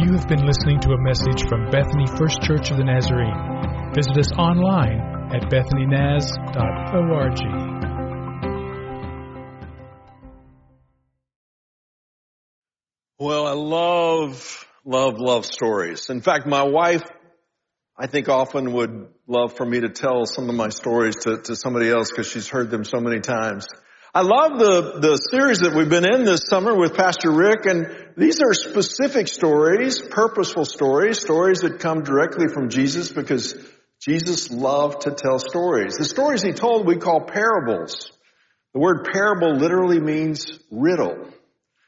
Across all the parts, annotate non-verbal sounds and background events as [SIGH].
You have been listening to a message from Bethany First Church of the Nazarene. Visit us online at bethanynaz.org. Well, I love, love, love stories. In fact, my wife, I think often would love for me to tell some of my stories to, to somebody else because she's heard them so many times. I love the, the series that we've been in this summer with Pastor Rick and these are specific stories, purposeful stories, stories that come directly from Jesus because Jesus loved to tell stories. The stories he told we call parables. The word parable literally means riddle.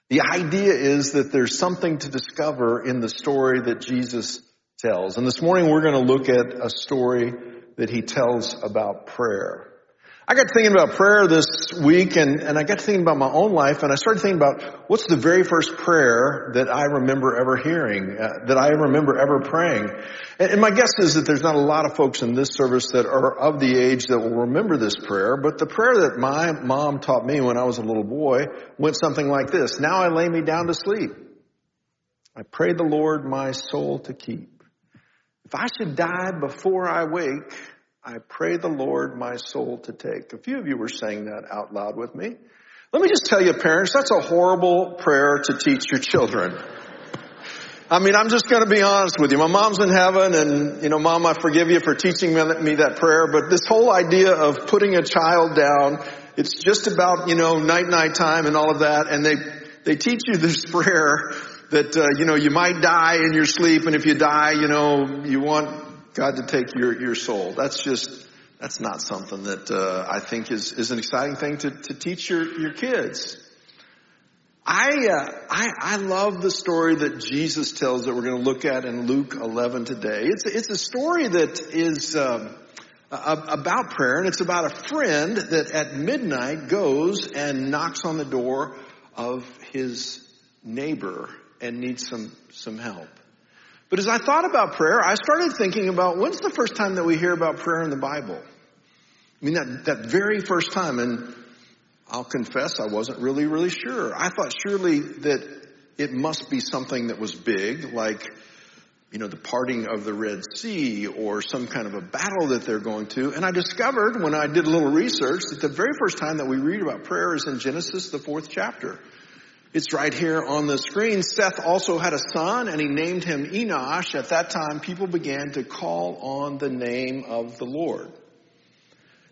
The idea is that there's something to discover in the story that Jesus tells. And this morning we're going to look at a story that he tells about prayer. I got thinking about prayer this week and, and I got thinking about my own life and I started thinking about what's the very first prayer that I remember ever hearing, uh, that I remember ever praying. And, and my guess is that there's not a lot of folks in this service that are of the age that will remember this prayer, but the prayer that my mom taught me when I was a little boy went something like this. Now I lay me down to sleep. I pray the Lord my soul to keep. If I should die before I wake, I pray the Lord my soul to take. A few of you were saying that out loud with me. Let me just tell you parents, that's a horrible prayer to teach your children. I mean, I'm just going to be honest with you. My mom's in heaven and, you know, mom, I forgive you for teaching me that prayer, but this whole idea of putting a child down, it's just about, you know, night night time and all of that, and they, they teach you this [LAUGHS] prayer that, uh, you know, you might die in your sleep, and if you die, you know, you want God to take your, your soul. That's just, that's not something that uh, I think is, is an exciting thing to, to teach your, your kids. I, uh, I, I love the story that Jesus tells that we're going to look at in Luke 11 today. It's, it's a story that is um, about prayer, and it's about a friend that at midnight goes and knocks on the door of his neighbor and needs some, some help. But as I thought about prayer, I started thinking about when's the first time that we hear about prayer in the Bible? I mean, that, that very first time, and I'll confess I wasn't really, really sure. I thought surely that it must be something that was big, like, you know, the parting of the Red Sea or some kind of a battle that they're going to. And I discovered when I did a little research that the very first time that we read about prayer is in Genesis, the fourth chapter. It's right here on the screen. Seth also had a son and he named him Enosh. At that time, people began to call on the name of the Lord.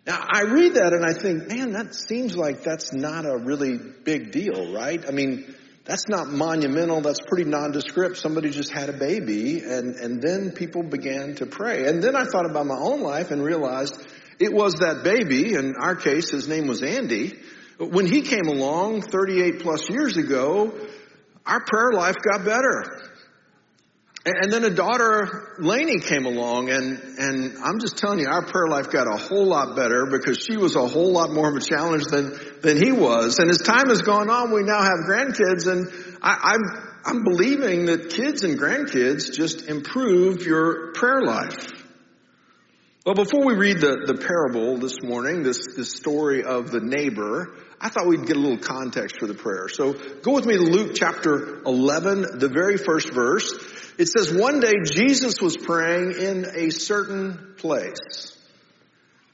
Now, I read that and I think, man, that seems like that's not a really big deal, right? I mean, that's not monumental. That's pretty nondescript. Somebody just had a baby and, and then people began to pray. And then I thought about my own life and realized it was that baby. In our case, his name was Andy when he came along 38 plus years ago, our prayer life got better. And then a daughter, Lainey, came along and, and I'm just telling you, our prayer life got a whole lot better because she was a whole lot more of a challenge than, than he was. And as time has gone on, we now have grandkids and I, I'm, I'm believing that kids and grandkids just improve your prayer life. Well, before we read the, the parable this morning, this, this story of the neighbor, I thought we'd get a little context for the prayer. So go with me to Luke chapter 11, the very first verse. It says, one day Jesus was praying in a certain place.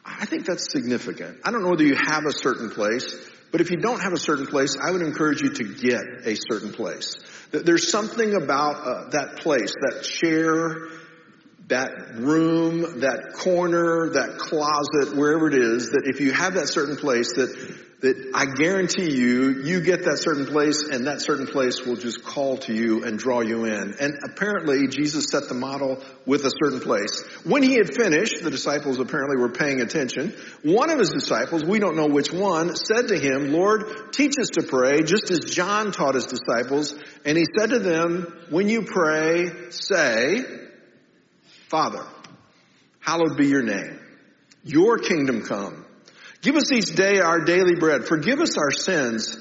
I think that's significant. I don't know whether you have a certain place, but if you don't have a certain place, I would encourage you to get a certain place. There's something about uh, that place, that chair, that room, that corner, that closet, wherever it is, that if you have that certain place that that I guarantee you, you get that certain place and that certain place will just call to you and draw you in. And apparently Jesus set the model with a certain place. When he had finished, the disciples apparently were paying attention. One of his disciples, we don't know which one, said to him, Lord, teach us to pray just as John taught his disciples. And he said to them, when you pray, say, Father, hallowed be your name. Your kingdom come. Give us each day our daily bread. Forgive us our sins,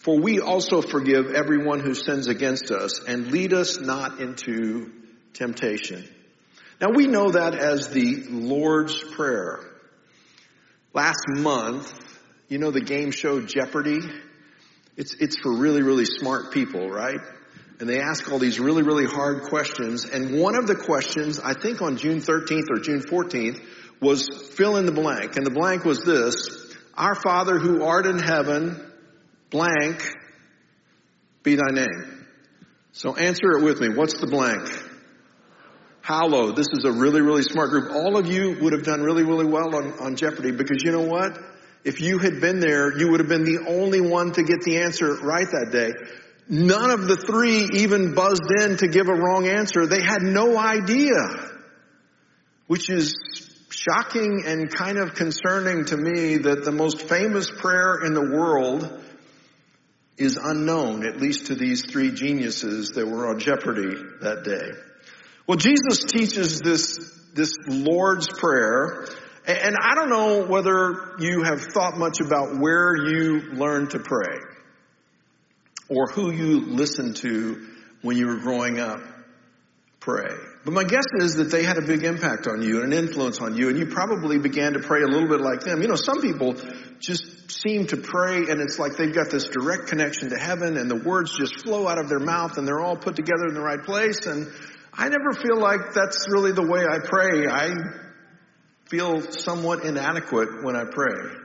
for we also forgive everyone who sins against us, and lead us not into temptation. Now we know that as the Lord's Prayer. Last month, you know the game show Jeopardy? It's, it's for really, really smart people, right? and they ask all these really, really hard questions. And one of the questions, I think on June 13th or June 14th, was fill in the blank. And the blank was this, Our Father who art in heaven, blank, be thy name. So answer it with me. What's the blank? Hallowed. This is a really, really smart group. All of you would have done really, really well on, on Jeopardy because you know what? If you had been there, you would have been the only one to get the answer right that day. None of the three even buzzed in to give a wrong answer. They had no idea, which is shocking and kind of concerning to me that the most famous prayer in the world is unknown, at least to these three geniuses that were on Jeopardy that day. Well, Jesus teaches this, this Lord's Prayer, and I don't know whether you have thought much about where you learned to pray or who you listened to when you were growing up pray. But my guess is that they had a big impact on you and an influence on you, and you probably began to pray a little bit like them. You know, some people just seem to pray and it's like they've got this direct connection to heaven and the words just flow out of their mouth and they're all put together in the right place. And I never feel like that's really the way I pray. I feel somewhat inadequate when I pray.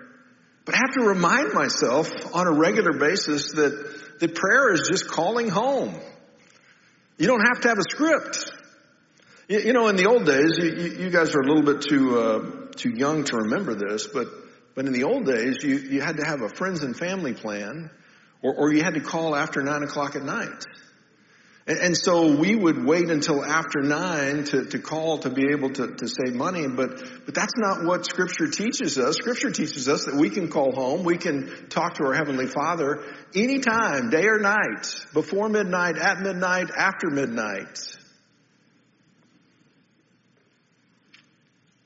But I have to remind myself on a regular basis that the prayer is just calling home. You don't have to have a script. You, you know, in the old days, you, you, guys are a little bit too uh, too young to remember this, but but in the old days, you you had to have a friends and family plan, or or you had to call after nine o'clock at night. And, and, so we would wait until after nine to, to call to be able to, to save money, but, but that's not what scripture teaches us. Scripture teaches us that we can call home, we can talk to our Heavenly Father anytime, day or night, before midnight, at midnight, after midnight.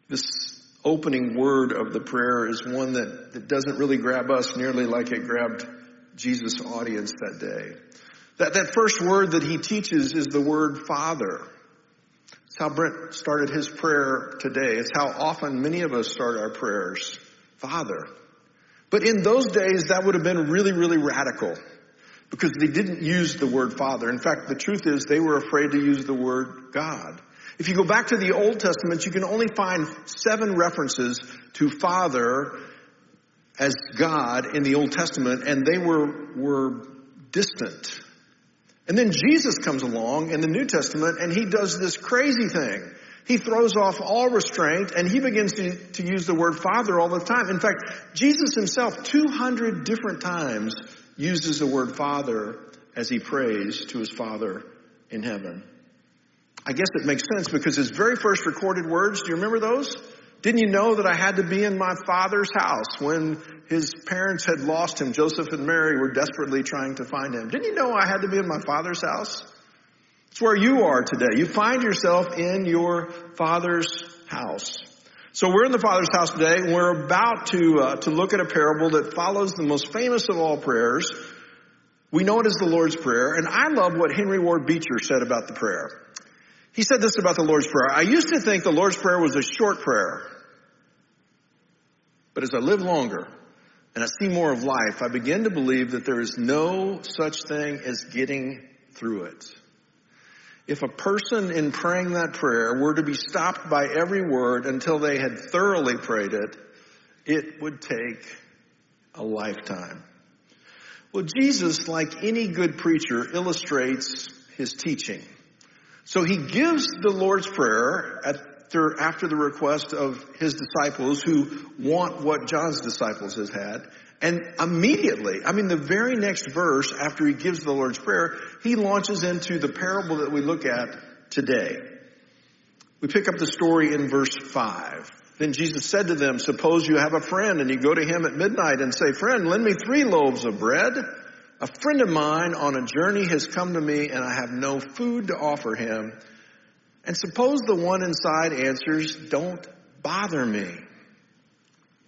This opening word of the prayer is one that, that doesn't really grab us nearly like it grabbed Jesus' audience that day. That, that first word that he teaches is the word Father. It's how Brent started his prayer today. It's how often many of us start our prayers. Father. But in those days, that would have been really, really radical because they didn't use the word Father. In fact, the truth is they were afraid to use the word God. If you go back to the Old Testament, you can only find seven references to Father as God in the Old Testament, and they were, were distant. And then Jesus comes along in the New Testament and he does this crazy thing. He throws off all restraint and he begins to, to use the word father all the time. In fact, Jesus himself 200 different times uses the word father as he prays to his father in heaven. I guess it makes sense because his very first recorded words, do you remember those? Didn't you know that I had to be in my father's house when his parents had lost him? Joseph and Mary were desperately trying to find him. Didn't you know I had to be in my father's house? It's where you are today. You find yourself in your father's house. So we're in the Father's house today, and we're about to uh, to look at a parable that follows the most famous of all prayers. We know it as the Lord's Prayer, and I love what Henry Ward Beecher said about the prayer. He said this about the Lord's Prayer. I used to think the Lord's Prayer was a short prayer. But as I live longer and I see more of life, I begin to believe that there is no such thing as getting through it. If a person in praying that prayer were to be stopped by every word until they had thoroughly prayed it, it would take a lifetime. Well, Jesus, like any good preacher, illustrates his teaching. So he gives the Lord's Prayer after, after the request of his disciples who want what John's disciples has had. And immediately, I mean the very next verse after he gives the Lord's Prayer, he launches into the parable that we look at today. We pick up the story in verse 5. Then Jesus said to them, suppose you have a friend and you go to him at midnight and say, friend, lend me three loaves of bread a friend of mine on a journey has come to me and I have no food to offer him. And suppose the one inside answers, don't bother me.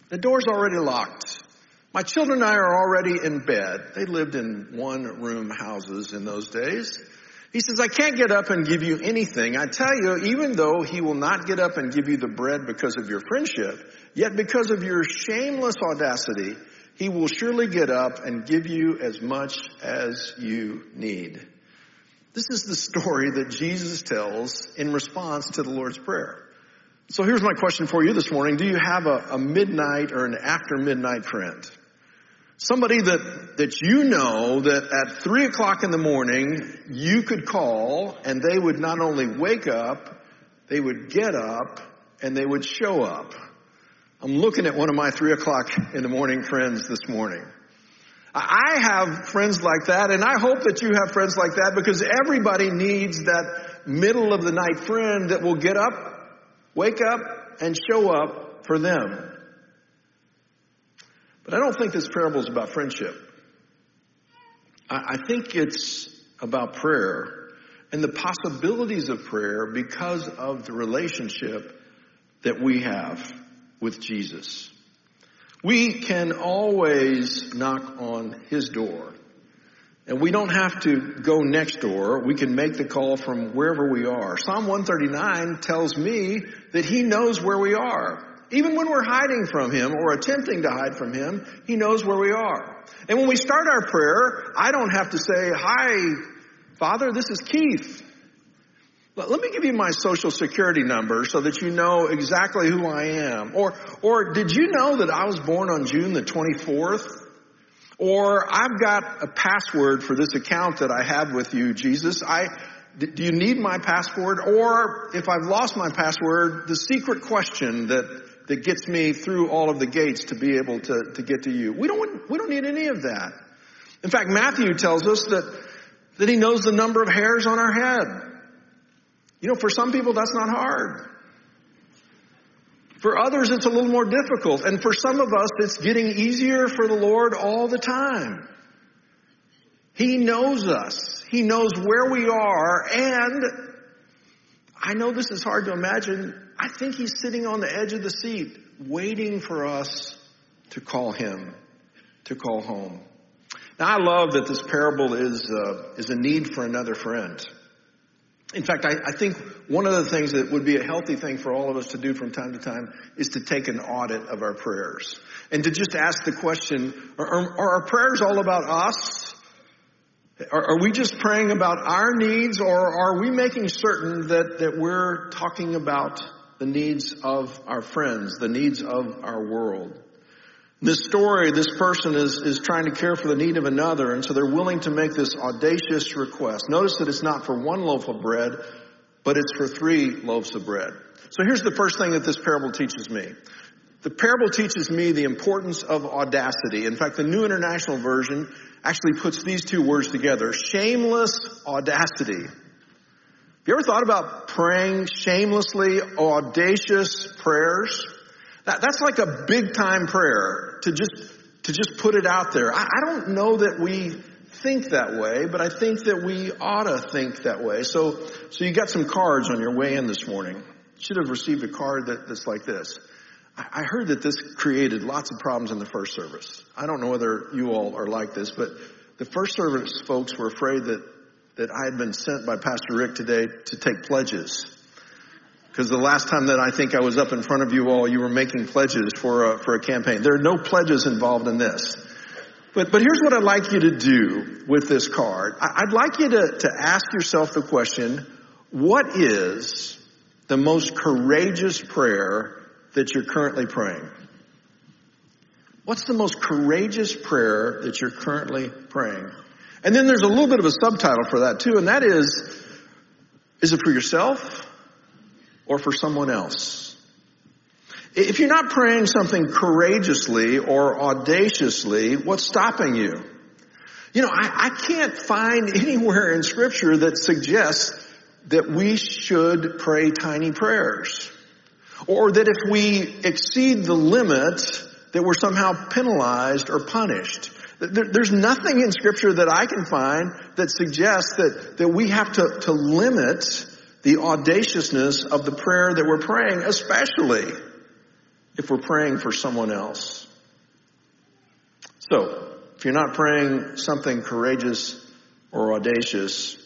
The door's already locked. My children and I are already in bed. They lived in one room houses in those days. He says, I can't get up and give you anything. I tell you, even though he will not get up and give you the bread because of your friendship, yet because of your shameless audacity, he will surely get up and give you as much as you need. This is the story that Jesus tells in response to the Lord's Prayer. So here's my question for you this morning. Do you have a, a midnight or an after midnight friend? Somebody that, that you know that at three o'clock in the morning you could call and they would not only wake up, they would get up and they would show up. I'm looking at one of my three o'clock in the morning friends this morning. I have friends like that and I hope that you have friends like that because everybody needs that middle of the night friend that will get up, wake up, and show up for them. But I don't think this parable is about friendship. I think it's about prayer and the possibilities of prayer because of the relationship that we have with Jesus. We can always knock on his door. And we don't have to go next door. We can make the call from wherever we are. Psalm 139 tells me that he knows where we are. Even when we're hiding from him or attempting to hide from him, he knows where we are. And when we start our prayer, I don't have to say, hi, Father, this is Keith. Let me give you my social security number so that you know exactly who I am. Or, or did you know that I was born on June the 24th? Or I've got a password for this account that I have with you, Jesus. I, do you need my password? Or if I've lost my password, the secret question that, that gets me through all of the gates to be able to, to get to you. We don't, we don't need any of that. In fact, Matthew tells us that, that he knows the number of hairs on our head. You know, for some people that's not hard. For others it's a little more difficult. And for some of us it's getting easier for the Lord all the time. He knows us. He knows where we are and I know this is hard to imagine. I think he's sitting on the edge of the seat waiting for us to call him, to call home. Now I love that this parable is, uh, is a need for another friend. In fact, I, I, think one of the things that would be a healthy thing for all of us to do from time to time is to take an audit of our prayers and to just ask the question, are, are our prayers all about us? Are, are, we just praying about our needs or are we making certain that, that we're talking about the needs of our friends, the needs of our world? This story, this person is, is trying to care for the need of another, and so they're willing to make this audacious request. Notice that it's not for one loaf of bread, but it's for three loaves of bread. So here's the first thing that this parable teaches me. The parable teaches me the importance of audacity. In fact, the New International Version actually puts these two words together. Shameless audacity. Have you ever thought about praying shamelessly audacious prayers? That, that's like a big time prayer to just, to just put it out there. I, I don't know that we think that way, but I think that we ought to think that way. So, so you got some cards on your way in this morning. Should have received a card that, that's like this. I, I heard that this created lots of problems in the first service. I don't know whether you all are like this, but the first service folks were afraid that, that I had been sent by Pastor Rick today to take pledges. Because the last time that I think I was up in front of you all, you were making pledges for a, for a campaign. There are no pledges involved in this. But, but here's what I'd like you to do with this card. I'd like you to, to ask yourself the question, what is the most courageous prayer that you're currently praying? What's the most courageous prayer that you're currently praying? And then there's a little bit of a subtitle for that too, and that is, is it for yourself? Or for someone else. If you're not praying something courageously or audaciously, what's stopping you? You know, I, I can't find [LAUGHS] anywhere in scripture that suggests that we should pray tiny prayers. Or that if we exceed the limit, that we're somehow penalized or punished. there's nothing in scripture that I can find that suggests that, that we have to, to limit the audaciousness of the prayer that we're praying, especially if we're praying for someone else. So, if you're not praying something courageous or audacious,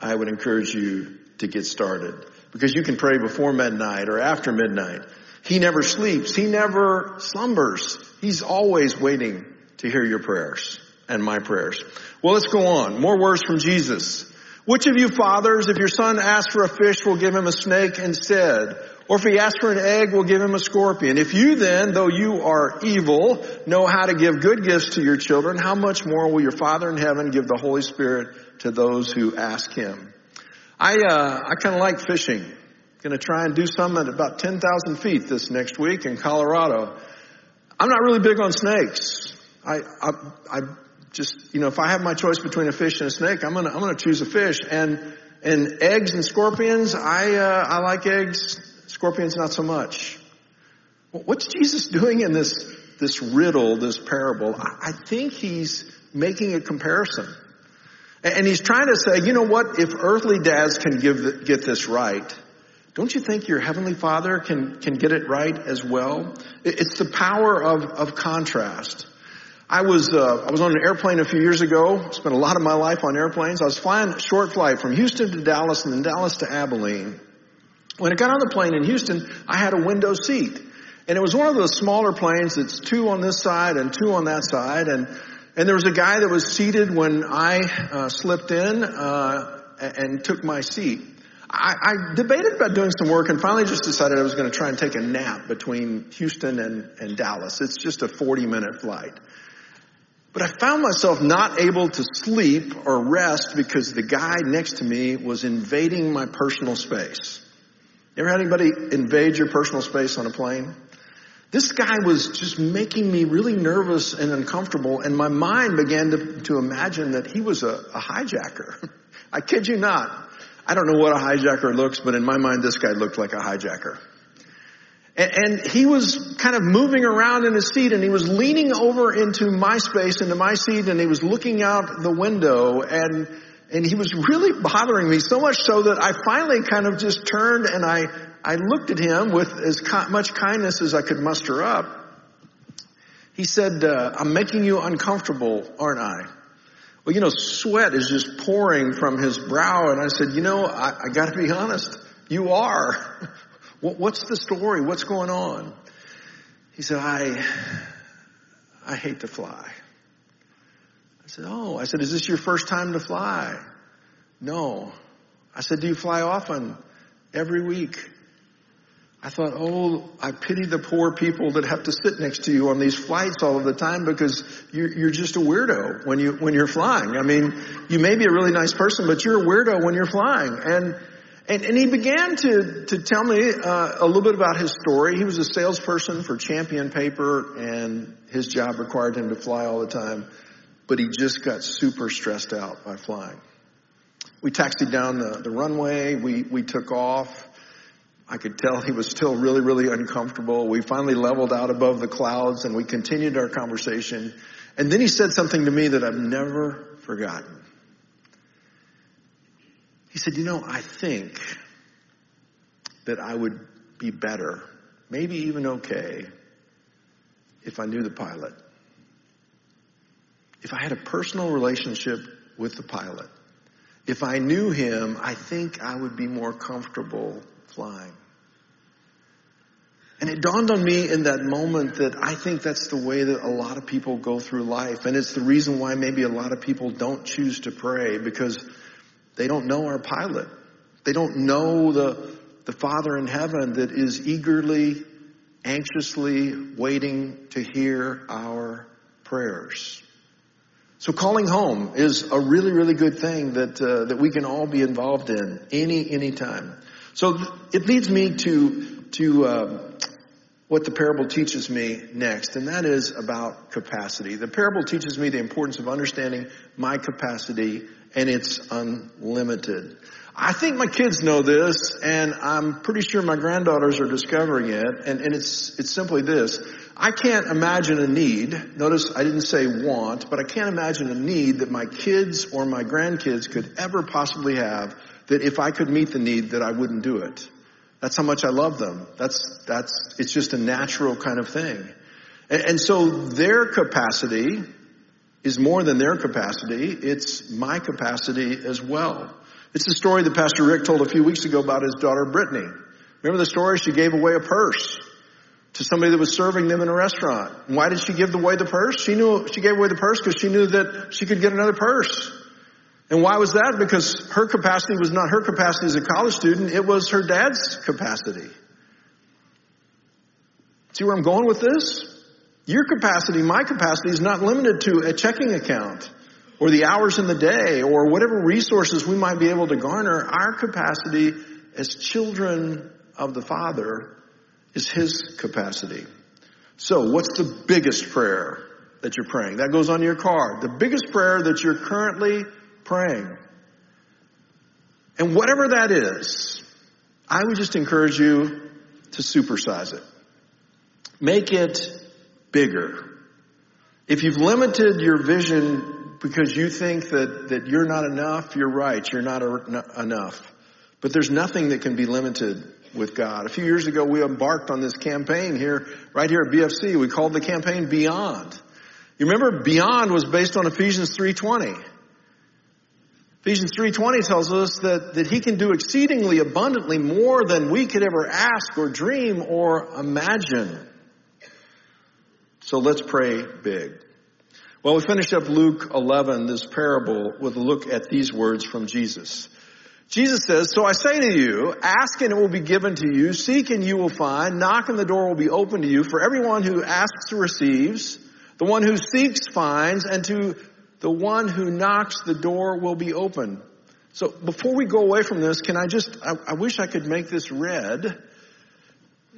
I would encourage you to get started. Because you can pray before midnight or after midnight. He never sleeps. He never slumbers. He's always waiting to hear your prayers and my prayers. Well, let's go on. More words from Jesus. Which of you fathers, if your son asks for a fish, will give him a snake instead? Or if he asks for an egg, will give him a scorpion? If you then, though you are evil, know how to give good gifts to your children, how much more will your Father in heaven give the Holy Spirit to those who ask him? I, uh, I kind of like fishing. Going to try and do some at about 10,000 feet this next week in Colorado. I'm not really big on snakes. I, I, I just, you know, if I have my choice between a fish and a snake, I'm gonna, I'm gonna choose a fish. And, and eggs and scorpions, I, uh, I like eggs. Scorpions, not so much. What's Jesus doing in this, this riddle, this parable? I I think he's making a comparison. And he's trying to say, you know what, if earthly dads can give the, get this right, don't you think your heavenly father can, can get it right as well? It's the power of, of contrast. I was uh, I was on an airplane a few years ago. Spent a lot of my life on airplanes. I was flying a short flight from Houston to Dallas and then Dallas to Abilene. When I got on the plane in Houston, I had a window seat, and it was one of those smaller planes that's two on this side and two on that side, and and there was a guy that was seated when I uh, slipped in uh, and took my seat. I, I debated about doing some work and finally just decided I was going to try and take a nap between Houston and, and Dallas. It's just a 40 minute flight. But I found myself not able to sleep or rest because the guy next to me was invading my personal space. You ever had anybody invade your personal space on a plane? This guy was just making me really nervous and uncomfortable and my mind began to, to imagine that he was a, a hijacker. [LAUGHS] I kid you not. I don't know what a hijacker looks, but in my mind this guy looked like a hijacker. And, he was kind of moving around in his seat and he was leaning over into my space, into my seat, and he was looking out the window and, and he was really bothering me so much so that I finally kind of just turned and I, I looked at him with as much kindness as I could muster up. He said, uh, I'm making you uncomfortable, aren't I? Well, you know, sweat is just pouring from his brow and I said, you know, I, I gotta be honest. You are. [LAUGHS] What's the story? What's going on? He said, I, I hate to fly. I said, oh, I said, is this your first time to fly? No. I said, do you fly often? Every week. I thought, oh, I pity the poor people that have to sit next to you on these flights all of the time because you're, you're just a weirdo when you, when you're flying. I mean, you may be a really nice person, but you're a weirdo when you're flying. And and, and he began to, to tell me uh, a little bit about his story. He was a salesperson for Champion Paper, and his job required him to fly all the time. But he just got super stressed out by flying. We taxied down the, the runway. We, we took off. I could tell he was still really, really uncomfortable. We finally leveled out above the clouds and we continued our conversation. And then he said something to me that I've never forgotten. He said, you know, I think that I would be better, maybe even okay, if I knew the pilot. If I had a personal relationship with the pilot. If I knew him, I think I would be more comfortable flying. And it dawned on me in that moment that I think that's the way that a lot of people go through life. And it's the reason why maybe a lot of people don't choose to pray because they don't know our pilot. They don't know the, the Father in heaven that is eagerly, anxiously waiting to hear our prayers. So calling home is a really, really good thing that uh, that we can all be involved in any any time. So th- it leads me to to uh, what the parable teaches me next, and that is about capacity. The parable teaches me the importance of understanding my capacity and it's unlimited. I think my kids know this, and I'm pretty sure my granddaughters are discovering it, and, and it's, it's simply this. I can't imagine a need, notice I didn't say want, but I can't imagine a need that my kids or my grandkids could ever possibly have that if I could meet the need that I wouldn't do it. That's how much I love them. That's, that's, it's just a natural kind of thing. And, and so their capacity is more than their capacity. It's my capacity as well. It's the story that Pastor Rick told a few weeks ago about his daughter Brittany. Remember the story? She gave away a purse to somebody that was serving them in a restaurant. Why did she give away the purse? She knew she gave away the purse because she knew that she could get another purse. And why was that? Because her capacity was not her capacity as a college student, it was her dad's capacity. See where I'm going with this? Your capacity, my capacity is not limited to a checking account or the hours in the day or whatever resources we might be able to garner. Our capacity as children of the Father is His capacity. So what's the biggest prayer that you're praying? That goes on your card. The biggest prayer that you're currently praying. And whatever that is, I would just encourage you to supersize it. Make it bigger. If you've limited your vision because you think that, that you're not enough, you're right, you're not er, a, enough. But there's nothing that can be limited with God. A few years ago, we embarked on this campaign here, right here at BFC. We called the campaign Beyond. You remember Beyond was based on Ephesians 3.20. Ephesians 3.20 tells us that, that He can do exceedingly abundantly more than we could ever ask or dream or imagine. So let's pray big. Well, we finished up Luke 11, this parable, with a look at these words from Jesus. Jesus says, So I say to you, ask and it will be given to you, seek and you will find, knock and the door will be open to you. For everyone who asks receives, the one who seeks finds, and to the one who knocks the door will be open. So before we go away from this, can I just, I, I wish I could make this red.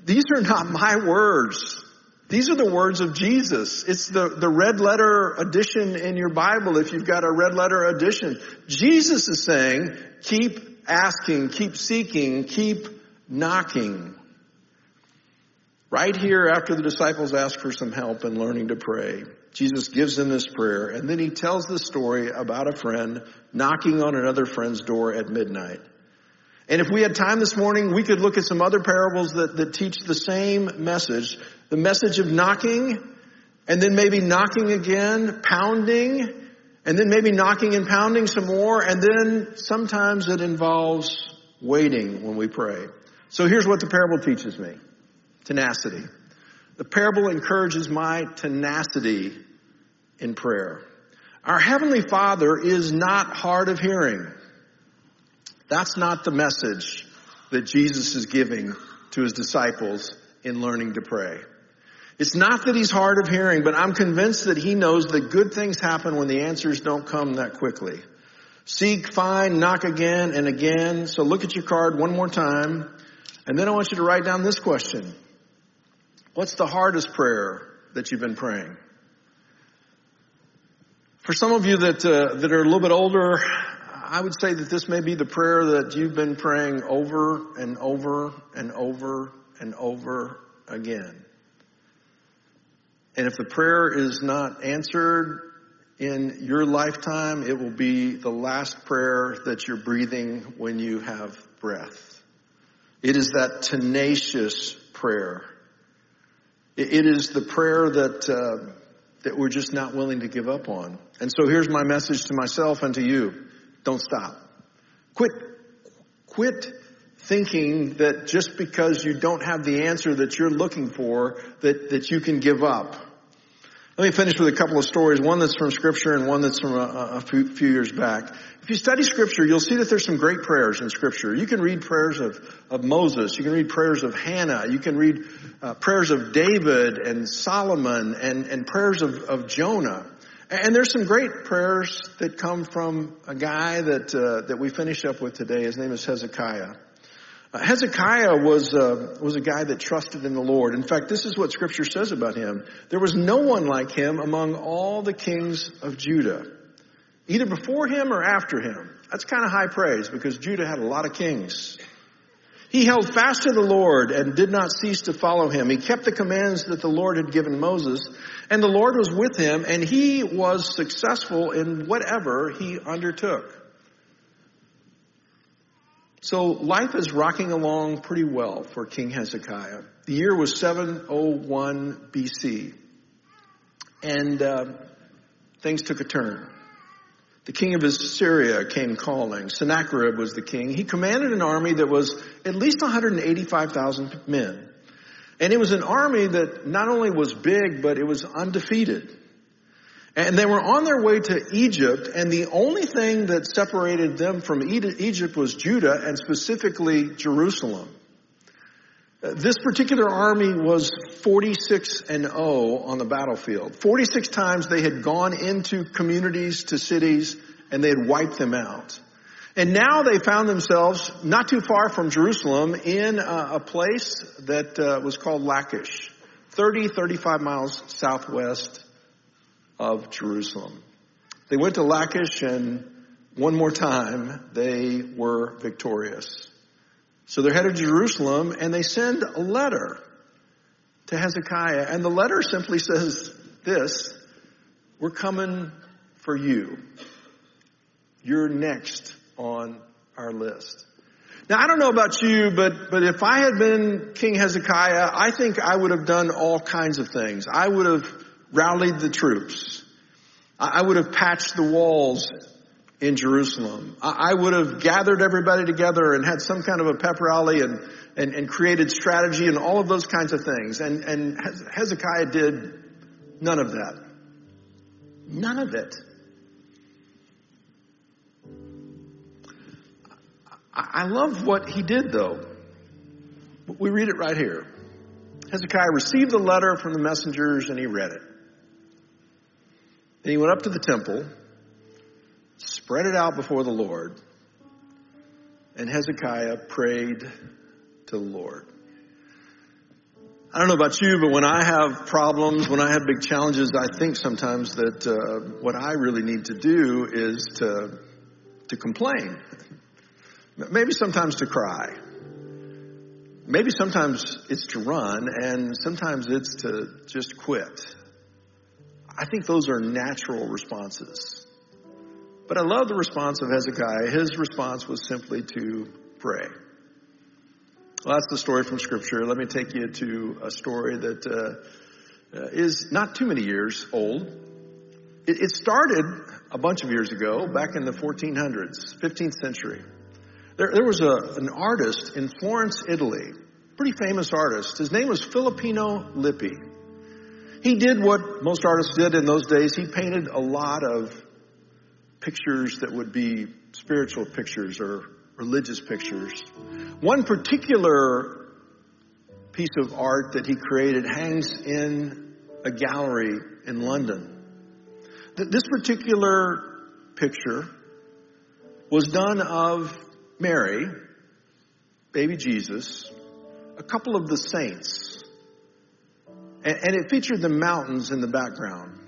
These are not my words. These are the words of Jesus. It's the, the red letter edition in your Bible if you've got a red letter edition. Jesus is saying, keep asking, keep seeking, keep knocking. Right here after the disciples ask for some help in learning to pray, Jesus gives them this prayer and then he tells the story about a friend knocking on another friend's door at midnight. And if we had time this morning, we could look at some other parables that, that teach the same message. The message of knocking, and then maybe knocking again, pounding, and then maybe knocking and pounding some more, and then sometimes it involves waiting when we pray. So here's what the parable teaches me. Tenacity. The parable encourages my tenacity in prayer. Our Heavenly Father is not hard of hearing. That's not the message that Jesus is giving to his disciples in learning to pray. It's not that he's hard of hearing, but I'm convinced that he knows that good things happen when the answers don't come that quickly. Seek, find, knock again and again. So look at your card one more time. And then I want you to write down this question. What's the hardest prayer that you've been praying? For some of you that, uh, that are a little bit older, I would say that this may be the prayer that you've been praying over and over and over and over again. And if the prayer is not answered in your lifetime, it will be the last prayer that you're breathing when you have breath. It is that tenacious prayer. It is the prayer that, uh, that we're just not willing to give up on. And so here's my message to myself and to you. Don't stop. Quit, quit thinking that just because you don't have the answer that you're looking for, that, that you can give up. Let me finish with a couple of stories, one that's from scripture and one that's from a, a few, years back. If you study scripture, you'll see that there's some great prayers in scripture. You can read prayers of, of Moses. You can read prayers of Hannah. You can read uh, prayers of David and Solomon and, and prayers of, of Jonah. And there's some great prayers that come from a guy that uh, that we finish up with today. His name is Hezekiah. Uh, Hezekiah was uh, was a guy that trusted in the Lord. In fact, this is what Scripture says about him. There was no one like him among all the kings of Judah, either before him or after him. That's kind of high praise because Judah had a lot of kings. He held fast to the Lord and did not cease to follow him. He kept the commands that the Lord had given Moses, and the Lord was with him, and he was successful in whatever he undertook. So life is rocking along pretty well for King Hezekiah. The year was 701 BC, and uh, things took a turn. The king of Assyria came calling. Sennacherib was the king. He commanded an army that was at least 185,000 men. And it was an army that not only was big, but it was undefeated. And they were on their way to Egypt, and the only thing that separated them from Egypt was Judah, and specifically Jerusalem. This particular army was 46 and 0 on the battlefield. 46 times they had gone into communities to cities and they had wiped them out. And now they found themselves not too far from Jerusalem in a, place that uh, was called Lachish, 30, 35 miles southwest of Jerusalem. They went to Lachish and one more time they were victorious. So they're headed to Jerusalem and they send a letter to Hezekiah and the letter simply says this, we're coming for you. You're next on our list. Now I don't know about you, but, but if I had been King Hezekiah, I think I would have done all kinds of things. I would have rallied the troops. I would have patched the walls in Jerusalem. I would have gathered everybody together and had some kind of a pep rally and, and, and created strategy and all of those kinds of things. And, and Hezekiah did none of that. None of it. I love what he did though. We read it right here. Hezekiah received the letter from the messengers and he read it. Then he went up to the temple, spread it out before the Lord, and Hezekiah prayed to the Lord. I don't know about you, but when I have problems, when I have big challenges, I think sometimes that uh, what I really need to do is to to complain. Maybe sometimes to cry. Maybe sometimes it's to run, and sometimes it's to just quit. I think those are natural responses. But I love the response of Hezekiah. His response was simply to pray. Well, that's the story from Scripture. Let me take you to a story that uh, uh, is not too many years old. It, it started a bunch of years ago, back in the 1400s, 15th century. There, there was a, an artist in Florence, Italy, pretty famous artist. His name was Filippino Lippi. He did what most artists did in those days. He painted a lot of pictures that would be spiritual pictures or religious pictures. One particular piece of art that he created hangs in a gallery in London. This particular picture was done of Mary, baby Jesus, a couple of the saints, and, and it featured the mountains in the background.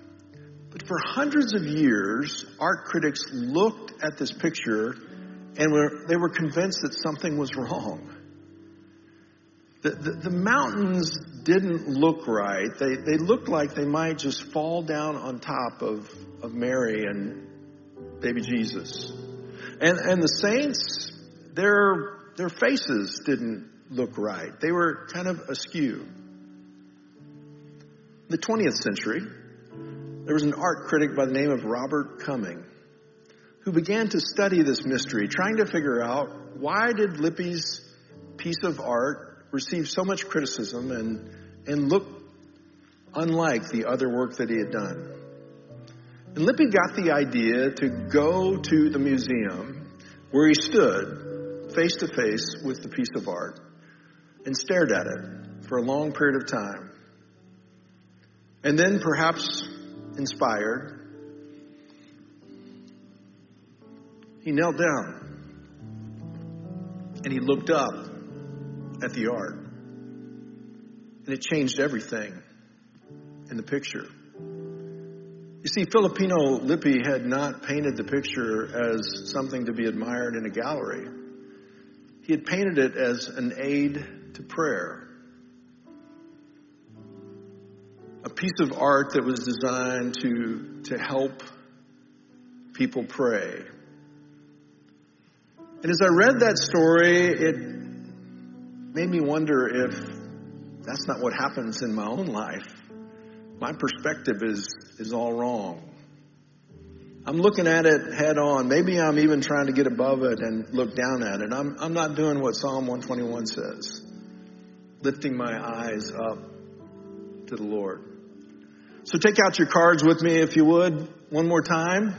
But for hundreds of years, art critics looked at this picture and were, they were convinced that something was wrong. The, the, the, mountains didn't look right. They, they looked like they might just fall down on top of, of Mary and baby Jesus. And, and the saints, their, their faces didn't look right. They were kind of askew the 20th century, there was an art critic by the name of Robert Cumming who began to study this mystery, trying to figure out why did Lippi's piece of art receive so much criticism and, and look unlike the other work that he had done. And Lippi got the idea to go to the museum where he stood face to face with the piece of art and stared at it for a long period of time. And then, perhaps inspired, he knelt down and he looked up at the art. And it changed everything in the picture. You see, Filippino Lippi had not painted the picture as something to be admired in a gallery. He had painted it as an aid to prayer. A piece of art that was designed to, to help people pray. And as I read that story, it made me wonder if that's not what happens in my own life. My perspective is, is all wrong. I'm looking at it head on. Maybe I'm even trying to get above it and look down at it. I'm, I'm not doing what Psalm 121 says, lifting my eyes up to the Lord. So take out your cards with me if you would, one more time.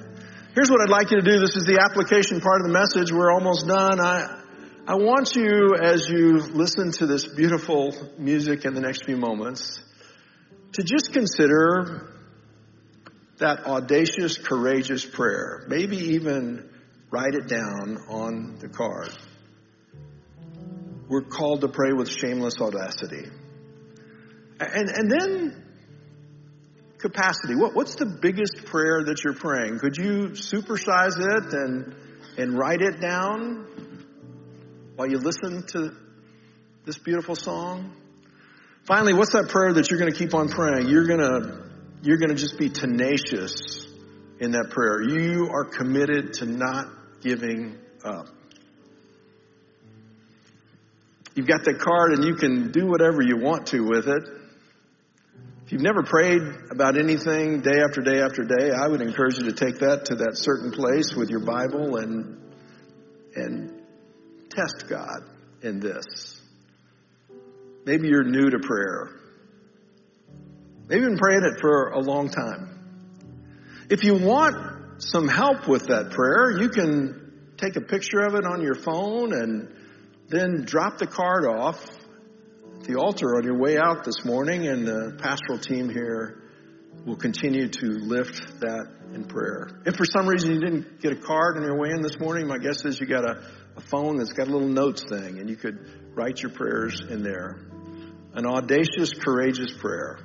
Here's what I'd like you to do. This is the application part of the message. We're almost done. I, I want you, as you listen to this beautiful music in the next few moments, to just consider that audacious, courageous prayer. Maybe even write it down on the card. We're called to pray with shameless audacity. And, and then capacity. What, what's the biggest prayer that you're praying? Could you supersize it and, and write it down while you listen to this beautiful song? Finally, what's that prayer that you're going to keep on praying? You're going to, you're going to just be tenacious in that prayer. You are committed to not giving up. You've got that card and you can do whatever you want to with it. If you've never prayed about anything day after day after day, I would encourage you to take that to that certain place with your Bible and and test God in this. Maybe you're new to prayer. Maybe you've been praying it for a long time. If you want some help with that prayer, you can take a picture of it on your phone and then drop the card off the altar on your way out this morning, and the pastoral team here will continue to lift that in prayer. If for some reason you didn't get a card on your way in this morning, my guess is you got a, a phone that's got a little notes thing, and you could write your prayers in there. An audacious, courageous prayer,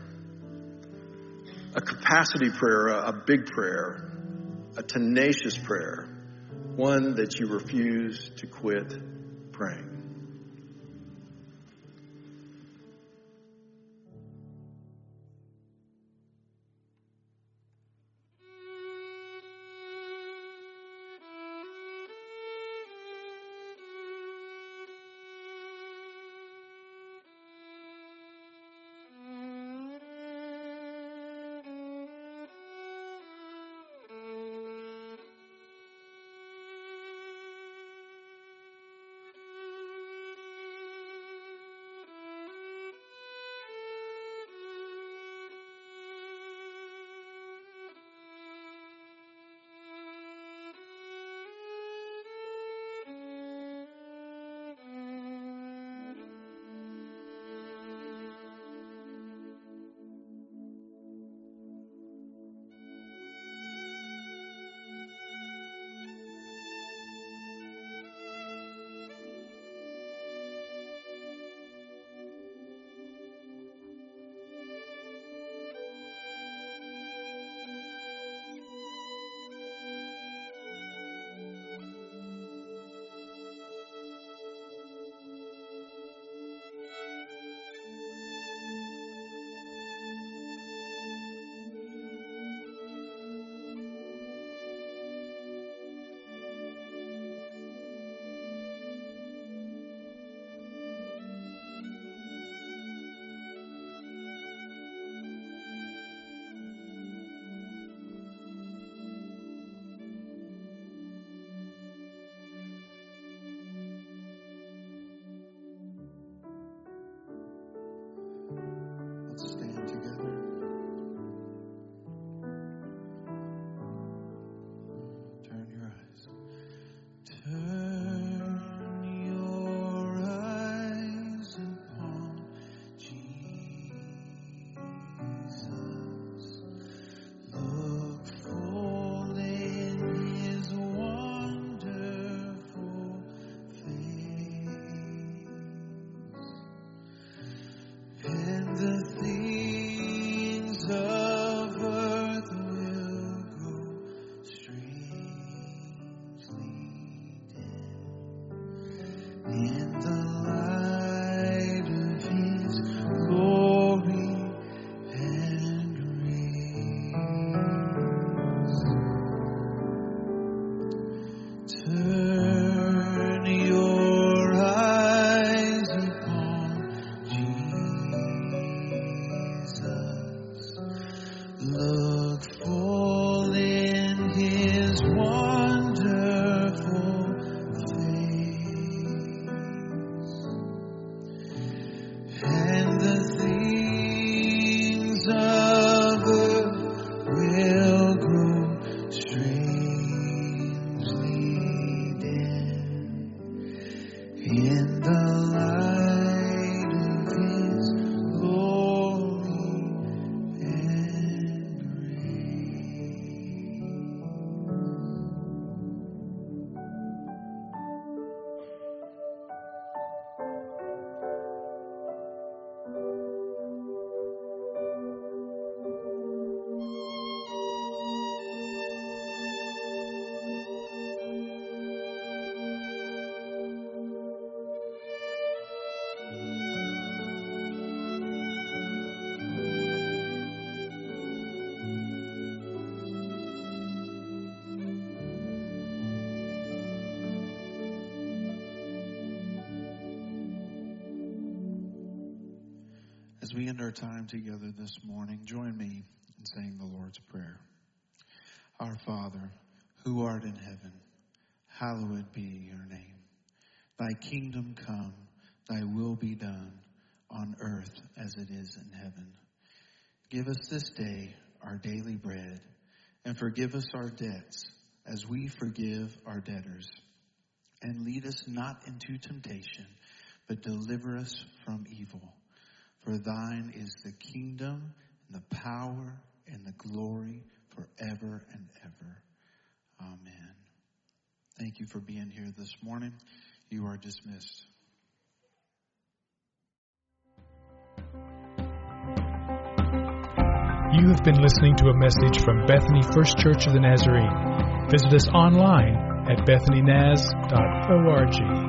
a capacity prayer, a, a big prayer, a tenacious prayer, one that you refuse to quit praying. As we end our time together this morning, join me in saying the Lord's Prayer. Our Father, who art in heaven, hallowed be your name. Thy kingdom come, thy will be done on earth as it is in heaven. Give us this day our daily bread and forgive us our debts as we forgive our debtors. And lead us not into temptation, but deliver us from evil. For thine is the kingdom and the power and the glory forever and ever. Amen. Thank you for being here this morning. You are dismissed. You have been listening to a message from Bethany First Church of the Nazarene. Visit us online at bethanynaz.org.